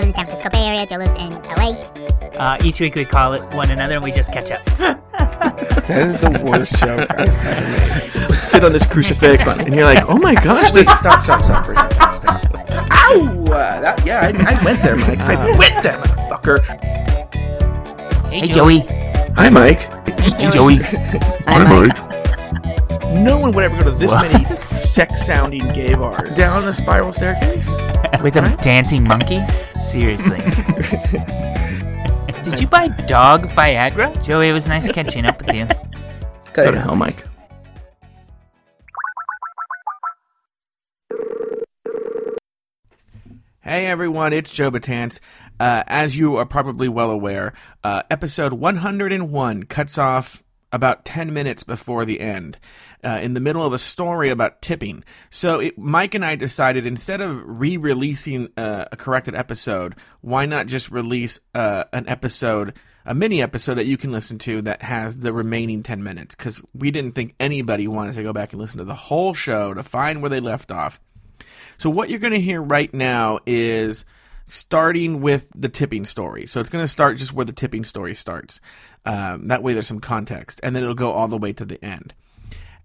live in the San Francisco Bay Area. Joe lives in LA. Uh, each week we call it one another and we just catch up. That is the worst joke I've ever made. Sit on this crucifix, and you're like, oh my gosh, Wait, this. stop, stop, stop for a second. Stop. Ow! Uh, that, yeah, I, I went there, Mike. I went there, motherfucker. Hey, Joey. Hi, Mike. Hey, Joey. Hi, Mike. No one would ever go to this What? many sex-sounding gay bars. Down the spiral staircase. With a dancing monkey? Seriously. Did you buy dog Viagra? Joey, it was nice catching up with you. Go to hell, Mike. Hey everyone, it's Joe Batance. Uh, as you are probably well aware, uh, episode 101 cuts off about 10 minutes before the end, uh, in the middle of a story about tipping. So it, Mike and I decided instead of re-releasing uh, a corrected episode, why not just release uh, an episode, a mini episode that you can listen to that has the remaining 10 minutes? Because we didn't think anybody wanted to go back and listen to the whole show to find where they left off. So what you're going to hear right now is starting with the tipping story. So it's going to start just where the tipping story starts. Um, that way there's some context, and then it'll go all the way to the end.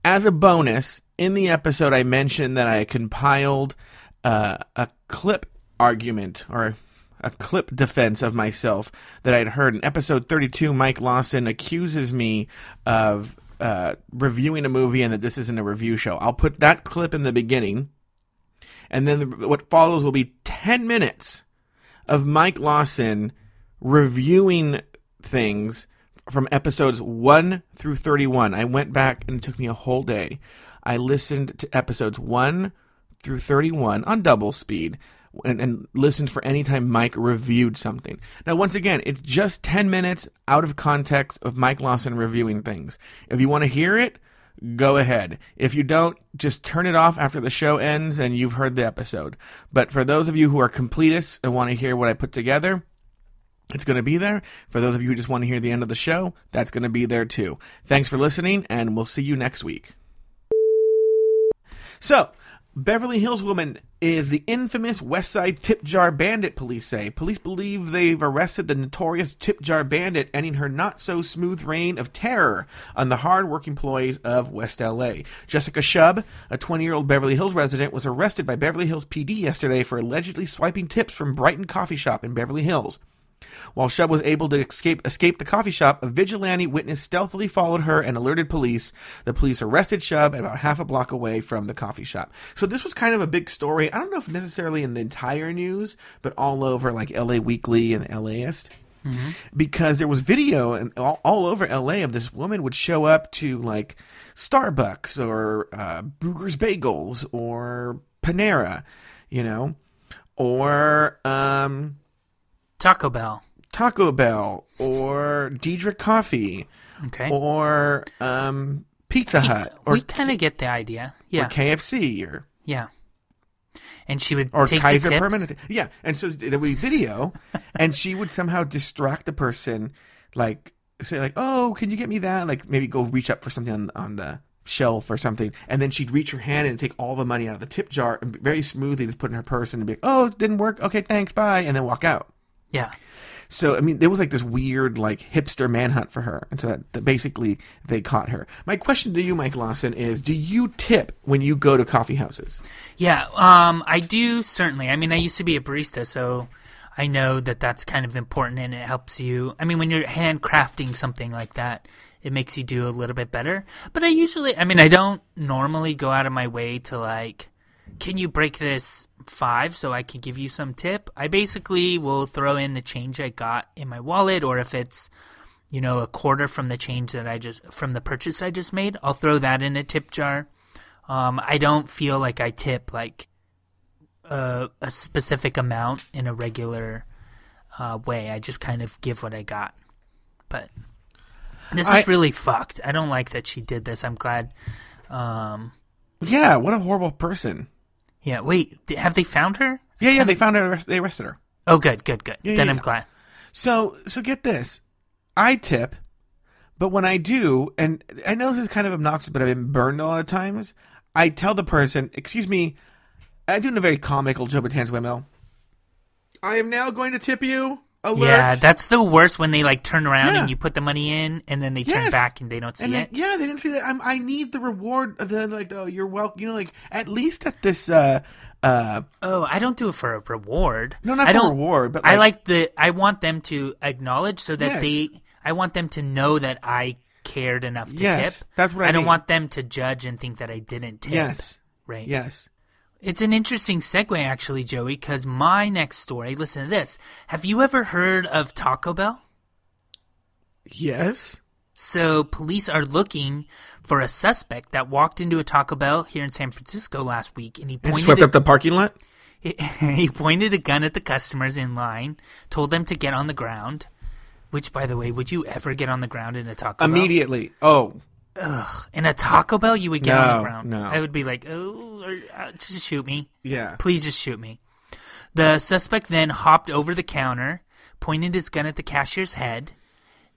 As a bonus, in the episode, I mentioned that I compiled uh, a clip argument or a clip defense of myself that I'd heard in episode 32. Mike Lawson accuses me of uh, reviewing a movie and that this isn't a review show. I'll put that clip in the beginning and then the, what follows will be 10 minutes of Mike Lawson reviewing things from episodes 1 through 31. I went back and it took me a whole day. I listened to episodes 1 through 31 on double speed and, and listened for any time Mike reviewed something. Now, once again, it's just 10 minutes out of context of Mike Lawson reviewing things. If you want to hear it, go ahead. If you don't, just turn it off after the show ends and you've heard the episode. But for those of you who are completists and want to hear what I put together, it's going to be there. For those of you who just want to hear the end of the show, that's going to be there too. Thanks for listening, and we'll see you next week. So, Beverly Hills woman is the infamous West Side tip jar bandit, police say. Police believe they've arrested the notorious tip jar bandit, ending her not so smooth reign of terror on the hard working employees of West LA. Jessica Shub, a 20 year old Beverly Hills resident, was arrested by Beverly Hills PD yesterday for allegedly swiping tips from Brighton Coffee Shop in Beverly Hills. While Shub was able to escape escape the coffee shop, a vigilante witness stealthily followed her and alerted police. The police arrested Shub about half a block away from the coffee shop. So this was kind of a big story. I don't know if necessarily in the entire news, but all over like LA Weekly and LAist. Because there was video and all, all over LA of this woman would show up to like Starbucks or uh, Bagels or Panera, you know, or um, Taco Bell. Taco Bell or Diedrich Coffee Okay. or um, Pizza Hut or, we kind of get the idea. Yeah. Or KFC or yeah. And she would or take Kaiser the tips. Permanente. Yeah, and so there would be video, and she would somehow distract the person, like say like, "Oh, can you get me that?" Like maybe go reach up for something on, on the shelf or something, and then she'd reach her hand and take all the money out of the tip jar and very smoothly just put it in her purse and be like, "Oh, it didn't work. Okay, thanks, bye," and then walk out. Yeah. So I mean, there was like this weird like hipster manhunt for her, and so that, that basically they caught her. My question to you, Mike Lawson, is: Do you tip when you go to coffee houses? Yeah, um, I do certainly. I mean, I used to be a barista, so I know that that's kind of important and it helps you. I mean, when you're handcrafting something like that, it makes you do a little bit better. But I usually, I mean, I don't normally go out of my way to like, can you break this five so I can give you some tip? I basically will throw in the change I got in my wallet, or if it's you know a quarter from the change that I just from the purchase I just made, I'll throw that in a tip jar. Um, I don't feel like I tip like a, a specific amount in a regular uh, way. I just kind of give what I got. But this I- is really fucked. I don't like that she did this. I'm glad. Um, Yeah, what a horrible person. Yeah. Wait, have they found her? Yeah, yeah, they found her. They arrested her. Oh, good, good, good. Yeah, then yeah, I'm yeah. glad. So, so get this. I tip, but when I do, and I know this is kind of obnoxious, but I've been burned a lot of times. I tell the person, "Excuse me," I do in a very comical Joe Batan's way, Mel. I am now going to tip you. Alert. Yeah, that's the worst when they like turn around Yeah. and you put the money in and then they turn back and they don't see and it. yeah, they didn't see that. I'm, I need the reward. Of the like, oh, you're welcome. You know, like at least at this. uh uh Oh, I don't do it for a reward. No, not I for don't, reward, but I like- like the. I want them to acknowledge so that Yes. they. I want them to know that I cared enough to Yes, tip. that's what I don't mean. want them to judge and think that I didn't tip. Yes. Right. Yes. It's an interesting segue, actually, Joey, because my next story. Listen to this. Have you ever heard of Taco Bell? Yes. So, police are looking for a suspect that walked into a Taco Bell here in San Francisco last week, and he And pointed swept a, up the parking lot. he, he pointed a gun at the customers in line, told them to get on the ground. Which, by the way, would you ever get on the ground in a Taco Bell? Immediately. Oh, In a Taco Bell, you would get on the ground. no. I would be like, oh, or, uh, just shoot me. yeah. Please just shoot me. The suspect then hopped over the counter, pointed his gun at the cashier's head.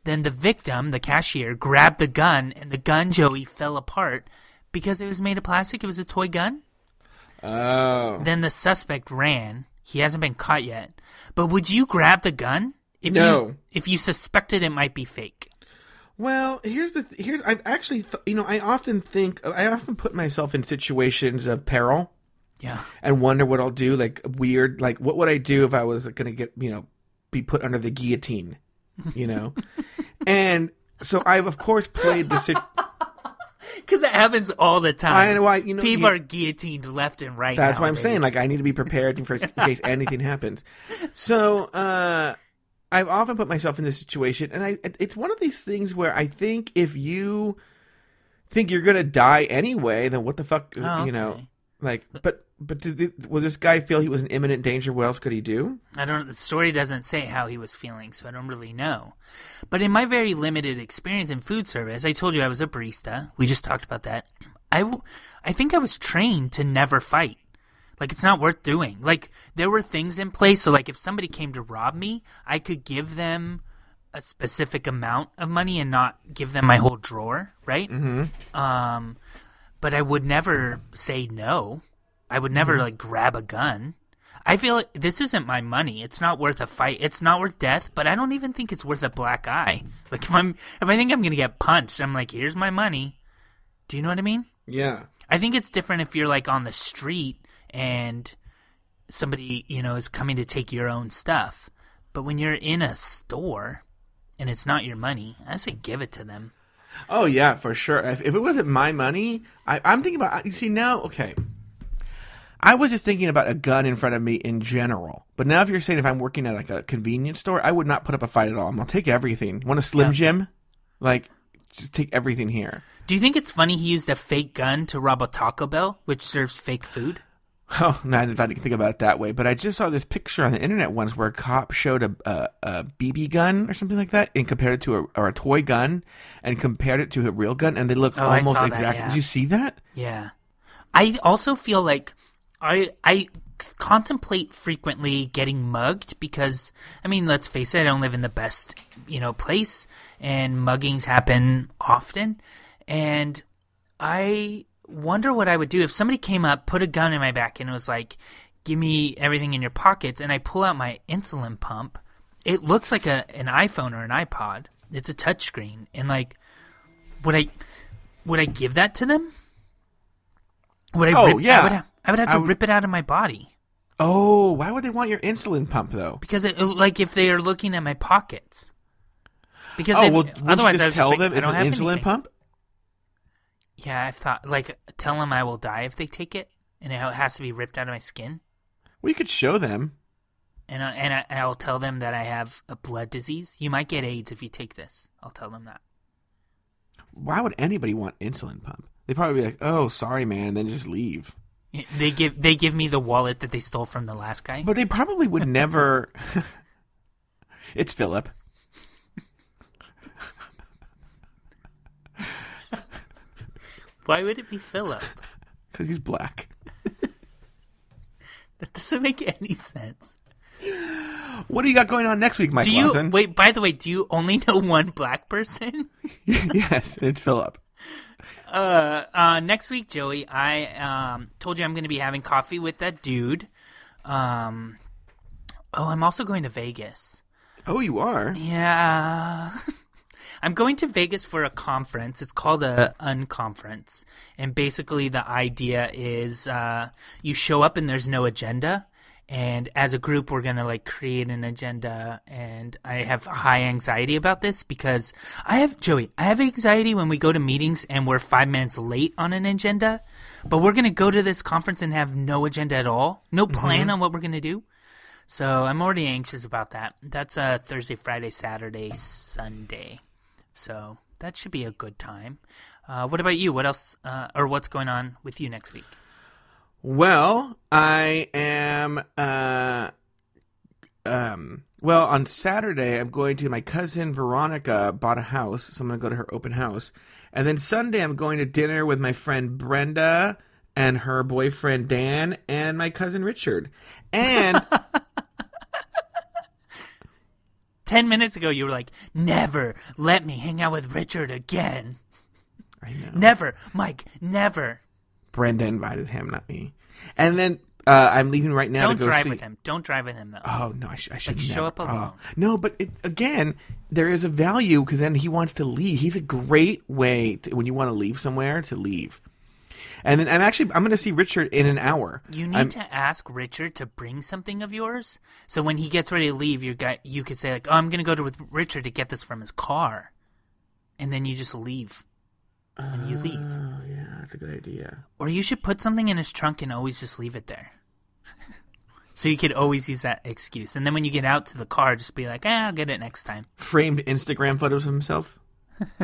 Then the victim, the cashier, grabbed the gun, and the gun, Joey, fell apart because it was made of plastic. It was a toy gun. Oh. Then the suspect ran. He hasn't been caught yet. But would you grab the gun if No. you if you suspected it might be fake? Well, here's the th- here's I've actually th- you know I often think I often put myself in situations of peril Yeah. and wonder what I'll do like weird like what would I do if I was going to get you know be put under the guillotine, you know, and so I've of course played the sit- Because that happens all the time. I know why you know People you- are guillotined left and right. That's why I'm saying. Like I need to be prepared for in case anything happens. So uh, I've often put myself in this situation, and I it's one of these things where I think if you think you're gonna die anyway, then what the fuck, Oh, you know? okay. Like, but but did the, was this guy feel he was in imminent danger? What else could he do? I don't. The story doesn't say how he was feeling, so I don't really know. But in my very limited experience in food service, I told you I was a barista. We just talked about that. I, I think I was trained to never fight. Like it's not worth doing. Like there were things in place. So like if somebody came to rob me, I could give them a specific amount of money and not give them my whole drawer, right? Mm-hmm. Um, but I would never say no. I would never like grab a gun. I feel like this isn't my money. It's not worth a fight. It's not worth death, but I don't even think it's worth a black eye. Like if I'm if I think I'm going to get punched, I'm like, "Here's my money." Do you know what I mean? Yeah. I think it's different if you're like on the street and somebody, you know, is coming to take your own stuff. But when you're in a store and it's not your money, I say give it to them. Oh yeah, for sure. If, if it wasn't my money, I, I'm thinking about. You see now, okay. I was just thinking about a gun in front of me in general, but now if you're saying if I'm working at like a convenience store, I would not put up a fight at all. I'm gonna take everything. Want a Slim Yeah. Jim? Like, just take everything here. Do you think it's funny he used a fake gun to rob a Taco Bell, which serves fake food? Oh, no, I didn't think about it that way. But I just saw this picture on the internet once where a cop showed a, a, a BB gun or something like that and compared it to a, or a toy gun and compared it to a real gun, and they look Oh, almost that, exactly. yeah. Did you see that? Yeah. I also feel like I I contemplate frequently getting mugged because I mean, let's face it, I don't live in the best, you know, place and muggings happen often and I wonder what I would do if somebody came up, put a gun in my back and was like, "Give me everything in your pockets." And I pull out my insulin pump. It looks like a an iPhone or an iPod. It's a touchscreen. And like would I would I give that to them? Would I Oh, rip, yeah. I would, have, I would have to would- rip it out of my body. Oh, why would they want your insulin pump though? Because it like if they are looking at my pockets. Because Oh, if, well, otherwise I tell them I it's an insulin anything. pump? Yeah, I thought like tell them I will die if they take it, and it has to be ripped out of my skin, We could show them. and I, and, I, and I'll tell them that I have a blood disease. You might get AIDS if you take this. I'll tell them that. Why would anybody want insulin pump? They'd probably be like, "Oh, sorry, man," and then just leave. They give they give me the wallet that they stole from the last guy. But they probably would never. it's Philip. Why would it be Philip? Because he's black. That doesn't make any sense. What do you got going on next week, Mike Do you Lawson? wait? By the way, do you only know one black person? yes, it's Philip. Uh, uh, next week, Joey, I um told you I'm going to be having coffee with that dude. Um, Oh, I'm also going to Vegas. Oh, you are. Yeah. I'm going to Vegas for a conference. It's called a unconference. And basically the idea is uh, you show up and there's no agenda. And as a group, we're going to like create an agenda. And I have high anxiety about this because I have, Joey, I have anxiety when we go to meetings and we're five minutes late on an agenda. But we're going to go to this conference and have no agenda at all, no plan on what we're going to do. So I'm already anxious about that. That's uh, Thursday, Friday, Saturday, Sunday. So that should be a good time. Uh, what about you? What else, uh, or what's going on with you next week? Well, I am. Uh, um. Well, on Saturday, I'm going to my cousin Veronica bought a house, so I'm going to go to her open house, and then Sunday I'm going to dinner with my friend Brenda and her boyfriend Dan and my cousin Richard, and Ten minutes ago, you were like, "Never let me hang out with Richard again. I know Never, Mike. Never. Brenda invited him, not me, and then. Uh, I'm leaving right now Don't to go drive see. with him. Don't drive with him though. Oh no, I, sh- I should show never. up alone. Oh. No, but it, again, there is a value because then he wants to leave. He's a great way to, when you want to leave somewhere to leave. And then I'm actually I'm going to see Richard in an hour. You need I'm- to ask Richard to bring something of yours, so when he gets ready to leave, you got you could say like, "Oh, I'm gonna go to with Richard to get this from his car," and then you just leave. When you leave, Oh yeah, that's a good idea. or you should put something in his trunk and always just leave it there. so you could always use that excuse, and then when you get out to the car, just be like, "Ah, I'll get it next time." Framed Instagram photos of himself.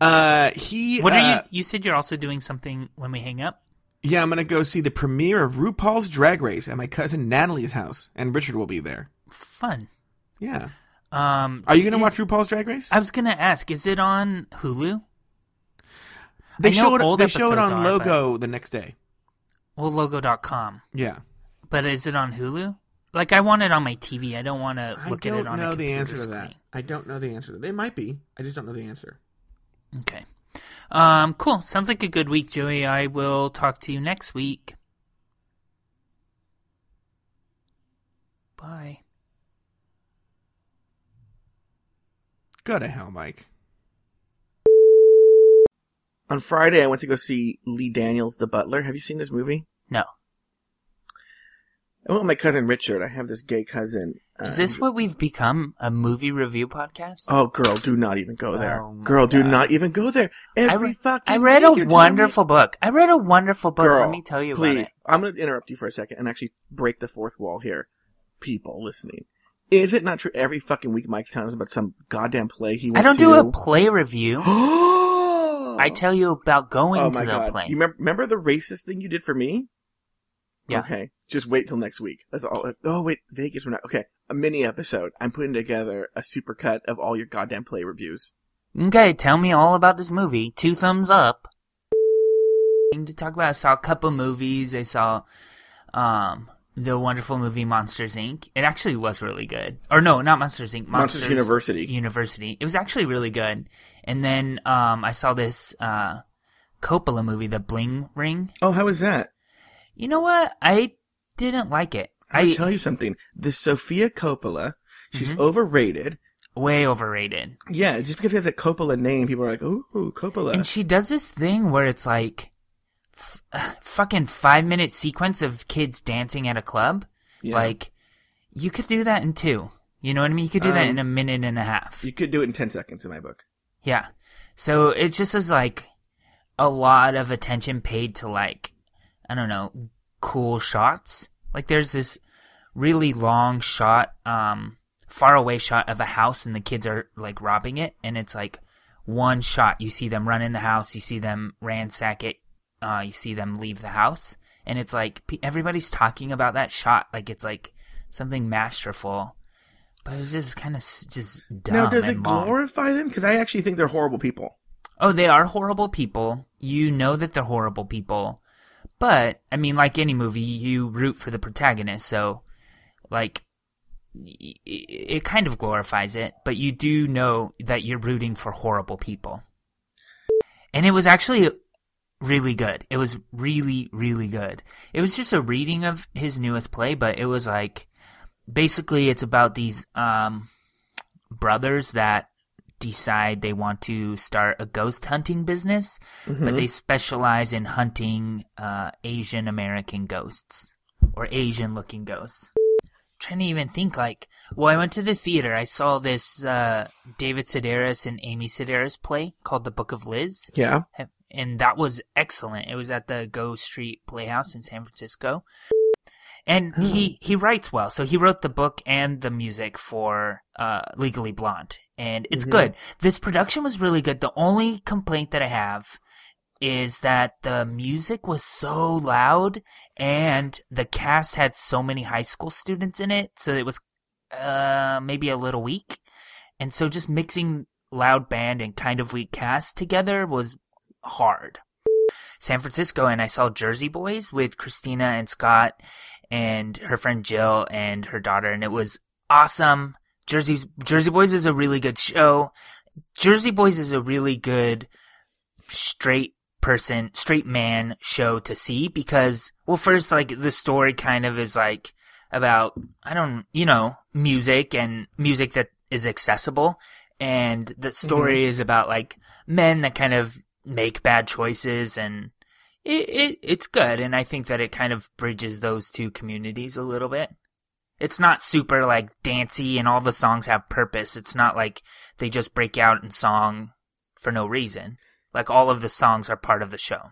uh, he. What uh, are you? You said you're also doing something when we hang up. Yeah, I'm going to go see the premiere of RuPaul's Drag Race at my cousin Natalie's house, and Richard will be there. Fun. Yeah. Um, Are you going to is- watch RuPaul's Drag Race? I was gonna ask, is it on Hulu? they showed old they showed on are, Logo the next day. Well, logo.com. Yeah. But is it on Hulu? Like I want it on my TV. I don't want to look at it on. I don't know the answer to that. I don't know the answer. to that. It might be. I just don't know the answer. Okay. Um, cool. Sounds like a good week, Joey. I will talk to you next week. Bye. Go to hell, Mike. On Friday, I went to go see Lee Daniels, The Butler. Have you seen this movie? No. Went my cousin Richard. I have this gay cousin. Uh, Is this what we've become? A movie review podcast? Oh, girl, do not even go there. Oh girl, do not even go there. Every I, re- fucking I read a wonderful book. I read a wonderful book. Girl, Let me tell you please. about it. I'm going to interrupt you for a second and actually break the fourth wall here. People listening. Is it not true every fucking week Mike tells about some goddamn play he went to? I don't to? do a play review. I tell you about going Oh to the god! play. You remember, remember the racist thing you did for me? Yeah. Okay. Just wait till next week. That's all. Oh wait, Vegas. We're not. Okay. A mini episode. I'm putting together a super cut of all your goddamn play reviews. Okay, tell me all about this movie. Two thumbs up. To talk about. I saw a couple movies. I saw um the wonderful movie Monsters Inc. It actually was really good. Or no, not Monsters Inc. Monsters University. University. It was actually really good. And then um I saw this uh Coppola movie, The Bling Ring. Oh, how was that? You know what? I didn't like it. I'll I tell you something. This Sofia Coppola, she's Mhm. overrated. way overrated. Yeah, just because he has that Coppola name, people are like, "Ooh, Coppola." And she does this thing where it's like f- fucking five minute sequence of kids dancing at a club. Yeah. Like you could do that in two. You know what I mean? You could do that Um, in a minute and a half. you could do it in ten seconds in my book. Yeah. So it just is like a lot of attention paid to like I don't know, cool shots. Like there's this really long shot, um, far away shot of a house and the kids are like robbing it and it's like one shot. You see them run in the house, you see them ransack it, uh, you see them leave the house. And it's like everybody's talking about that shot like it's like something masterful. But it's just kind of just dumb. now, does it long. glorify them? Because I actually think they're horrible people. Oh, they are horrible people. You know that they're horrible people. But, I mean, like any movie, you root for the protagonist, so, like, it kind of glorifies it, but you do know that you're rooting for horrible people. And it was actually really good. It was really, really good. It was just a reading of his newest play, but it was like, basically it's about these um, brothers that decide they want to start a ghost hunting business, but they specialize in hunting uh, Asian American ghosts or Asian looking ghosts. trying to even think like, well, I went to the theater. I saw this uh, David Sedaris and Amy Sedaris play called The Book of Liz Yeah. and that was excellent. It was at the Go Street Playhouse in San Francisco. And he, he writes well. So he wrote the book and the music for uh, Legally Blonde. And it's Mhm. good. This production was really good. The only complaint that I have is that the music was so loud and the cast had so many high school students in it. So it was uh, maybe a little weak. And so just mixing loud band and kind of weak cast together was hard. San Francisco, and I saw Jersey Boys with Christina and Scott and her friend Jill and her daughter, and it was awesome. Jersey's Jersey Boys is a really good show. Jersey Boys is a really good straight person, straight man show to see because, well, first, like the story kind of is like about I don't, you know, music and music that is accessible, and the story mm-hmm. is about like men that kind of make bad choices and it, it it's good and I think that it kind of bridges those two communities a little bit. It's not super like dancey and all the songs have purpose. It's not like they just break out in song for no reason. Like all of the songs are part of the show.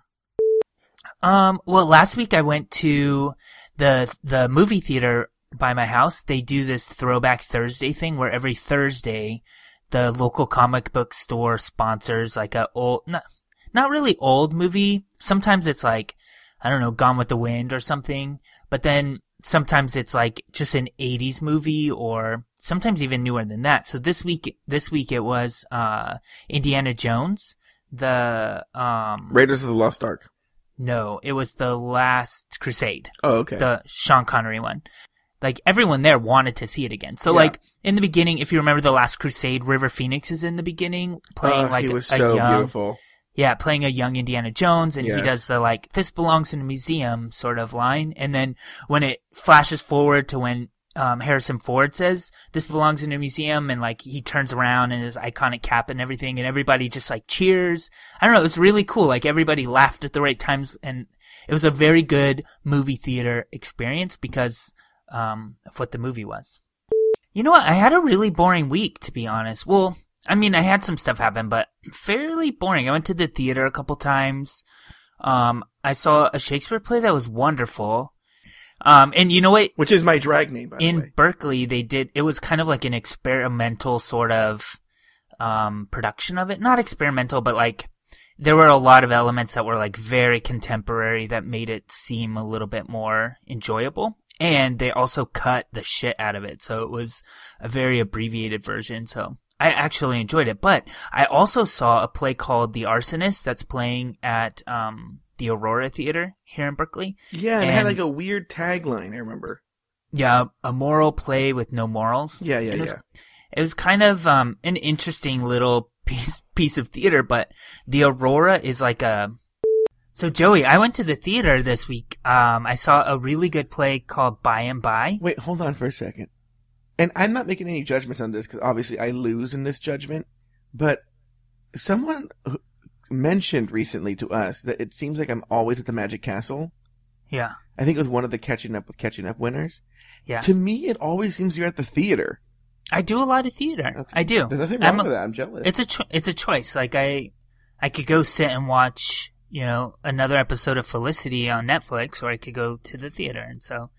Um well last week I went to the the movie theater by my house. They do this throwback Thursday thing where every Thursday the local comic book store sponsors like a old not, not really old movie. Sometimes it's like I don't know, Gone with the Wind or something, but then sometimes it's like just an 80s movie or sometimes even newer than that. So this week this week it was uh Indiana Jones, the um Raiders of the Lost Ark. no, it was the Last Crusade Oh, okay. the Sean Connery one. Like everyone there wanted to see it again. So Yeah. like in the beginning, if you remember the Last Crusade, River Phoenix is in the beginning playing Oh, like he was a so young, beautiful. Yeah, playing a young Indiana Jones, and he does the like this belongs in a museum sort of line, and then when it flashes forward to when um, Harrison Ford says this belongs in a museum, and like he turns around and his iconic cap and everything, and everybody just like cheers. I don't know, it was really cool. Like everybody laughed at the right times, and it was a very good movie theater experience because um, of what the movie was. You know what? I had a really boring week, to be honest. Well, I mean, I had some stuff happen, but fairly boring. I went to the theater a couple times. Um, I saw a Shakespeare play that was wonderful. Um, and you know what? Which is my drag name, by the way. In Berkeley, they did, it was kind of like an experimental sort of, um, production of it. Not experimental, but like, there were a lot of elements that were like very contemporary that made it seem a little bit more enjoyable. And they also cut the shit out of it. So it was a very abbreviated version. So I actually enjoyed it. But I also saw a play called The Arsonist that's playing at um, the Aurora Theater here in Berkeley. Yeah, and, it had like a weird tagline, I remember. Yeah, a moral play with no morals. Yeah, yeah, it was, yeah. It was kind of um, an interesting little piece piece of theater, but the Aurora is like a. So Joey, I went to the theater this week. Um, I saw a really good play called By and By. Wait, hold on for a second. And I'm not making any judgments on this because obviously I lose in this judgment. But someone mentioned recently to us that it seems like I'm always at the Magic Castle. Yeah, I think it was one of the Catching Up with Catching Up winners. yeah. To me, it always seems you're at the theater. I do a lot of theater. Okay. I do. There's nothing wrong I'm a- with that. I'm jealous. It's a cho- it's a choice. Like I, I could go sit and watch, you know, another episode of Felicity on Netflix, or I could go to the theater. And so,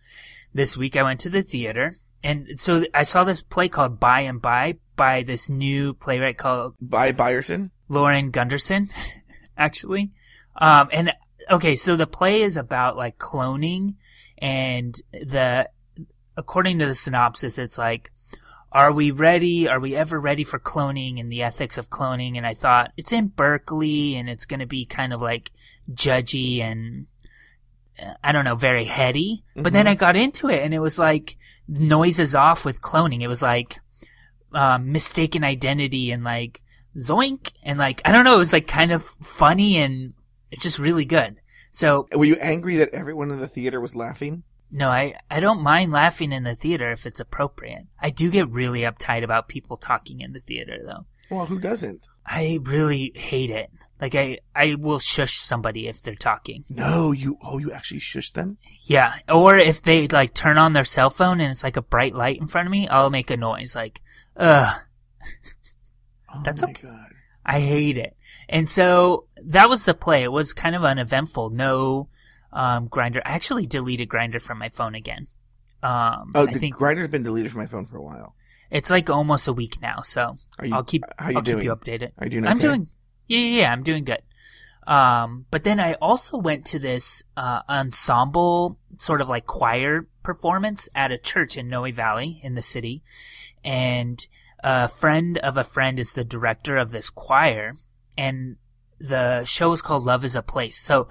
this week I went to the theater, and so I saw this play called By and By by this new playwright called By Byerson. Lauren Gunderson, actually. Um, and okay, so the play is about like cloning, and the according to the synopsis, it's like, are we ready? Are we ever ready for cloning and the ethics of cloning? And I thought it's in Berkeley, and it's going to be kind of like judgy and I don't know, very heady. But then Mhm. I got into it, and it was like noises off with cloning. It was like um, mistaken identity and like zoink and like I don't know. It was like kind of funny and it's just really good. So Were you angry that everyone in the theater was laughing? No, I, I don't mind laughing in the theater if it's appropriate. I do get really uptight about people talking in the theater, though. Well, who doesn't? I really hate it. Like, I, I will shush somebody if they're talking. No, you. Oh, you actually shush them. Yeah. Or if they, like, turn on their cell phone and it's like a bright light in front of me, I'll make a noise like, ugh. Oh That's my okay. god. I hate it. And so that was the play. It was kind of uneventful. No um, Grindr. I actually deleted Grindr from my phone again. Um, Oh, I the think Grindr's been deleted from my phone for a while. It's like almost a week now. So you? I'll keep I'll doing? keep you updated. Are you doing? I'm doing yeah, yeah, yeah, I'm doing good. Um, but then I also went to this uh, ensemble sort of like choir performance at a church in Noe Valley in the city, and a friend of a friend is the director of this choir, and the show is called Love Is a Place. So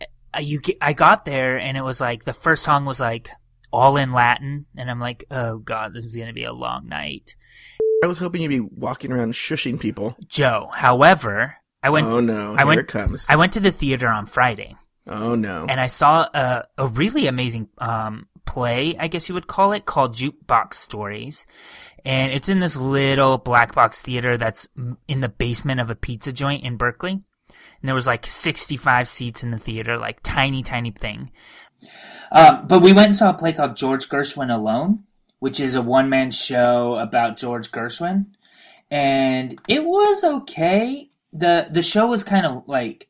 uh, you I got there and it was like the first song was like all in Latin, and I'm like, oh god, this is gonna be a long night. I was hoping you'd be walking around shushing people. Joe, however, I went oh no! I Here went- it comes. I went to the theater on Friday oh no! and I saw a, a really amazing um, play, I guess you would call it, called Jukebox Stories. And it's in this little black box theater that's in the basement of a pizza joint in Berkeley. And there was like 65 seats in the theater, like tiny, tiny thing. Um, but we went and saw a play called George Gershwin Alone, which is a one man show about George Gershwin. And it was okay. The the show was kind of like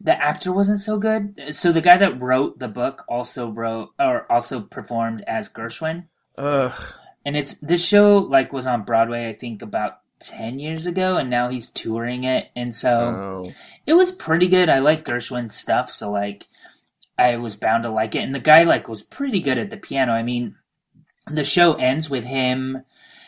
the actor wasn't so good. So the guy that wrote the book also wrote or also performed as Gershwin. Ugh. And it's this show like was on Broadway I think about 10 years ago and now he's touring it and so Oh. it was pretty good. I like Gershwin's stuff, so like I was bound to like it. And the guy like was pretty good at the piano. I mean, the show ends with him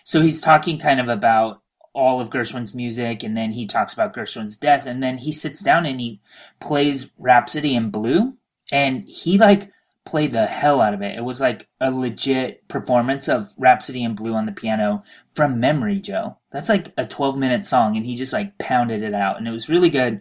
so he's talking kind of about all of Gershwin's music and then he talks about Gershwin's death and then he sits down and he plays Rhapsody in Blue and he like played the hell out of it. It was like a legit performance of Rhapsody in Blue on the piano from memory, Joe. That's like a 12 minute song and he just like pounded it out and it was really good.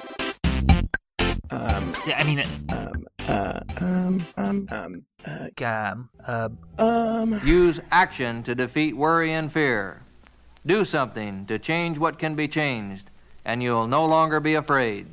Um. Yeah, I mean, Um. Uh. Um. Um. Um. Uh. um, uh, Um. Use action to defeat worry and fear. Do something to change what can be changed, and you'll no longer be afraid.